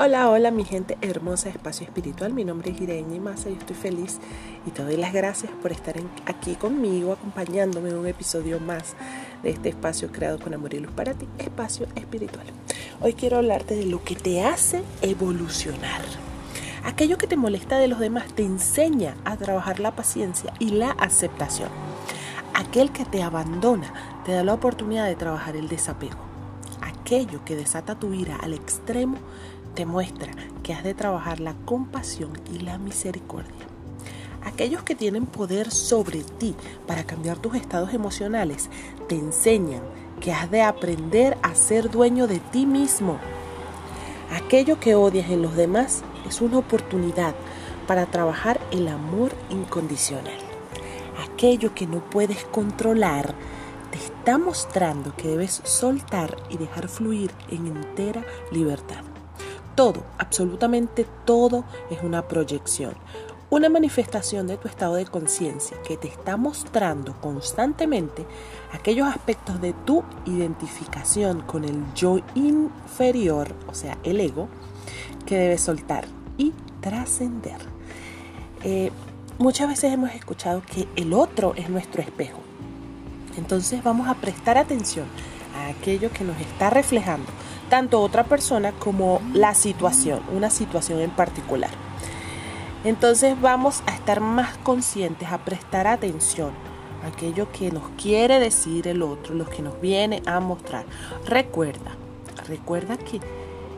Hola, hola mi gente hermosa Espacio Espiritual. Mi nombre es Irene Massa y estoy feliz y te doy las gracias por estar aquí conmigo, acompañándome en un episodio más de este espacio creado con amor y luz para ti, Espacio Espiritual. Hoy quiero hablarte de lo que te hace evolucionar. Aquello que te molesta de los demás te enseña a trabajar la paciencia y la aceptación. Aquel que te abandona te da la oportunidad de trabajar el desapego. Aquello que desata tu ira al extremo te muestra que has de trabajar la compasión y la misericordia. Aquellos que tienen poder sobre ti para cambiar tus estados emocionales te enseñan que has de aprender a ser dueño de ti mismo. Aquello que odias en los demás es una oportunidad para trabajar el amor incondicional. Aquello que no puedes controlar te está mostrando que debes soltar y dejar fluir en entera libertad. Todo, absolutamente todo es una proyección, una manifestación de tu estado de conciencia que te está mostrando constantemente aquellos aspectos de tu identificación con el yo inferior, o sea, el ego, que debes soltar y trascender. Eh, muchas veces hemos escuchado que el otro es nuestro espejo. Entonces vamos a prestar atención a aquello que nos está reflejando tanto otra persona como la situación, una situación en particular. Entonces vamos a estar más conscientes, a prestar atención a aquello que nos quiere decir el otro, lo que nos viene a mostrar. Recuerda, recuerda que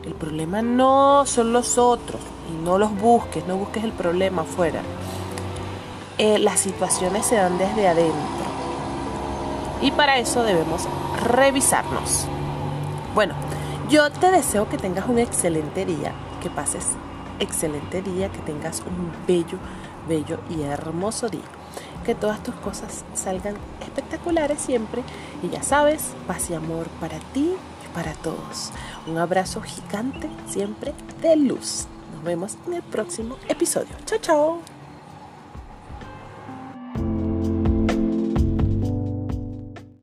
el problema no son los otros y no los busques, no busques el problema afuera. Eh, las situaciones se dan desde adentro y para eso debemos revisarnos. Bueno, yo te deseo que tengas un excelente día, que pases excelente día, que tengas un bello, bello y hermoso día. Que todas tus cosas salgan espectaculares siempre. Y ya sabes, paz y amor para ti y para todos. Un abrazo gigante siempre de luz. Nos vemos en el próximo episodio. Chao, chao.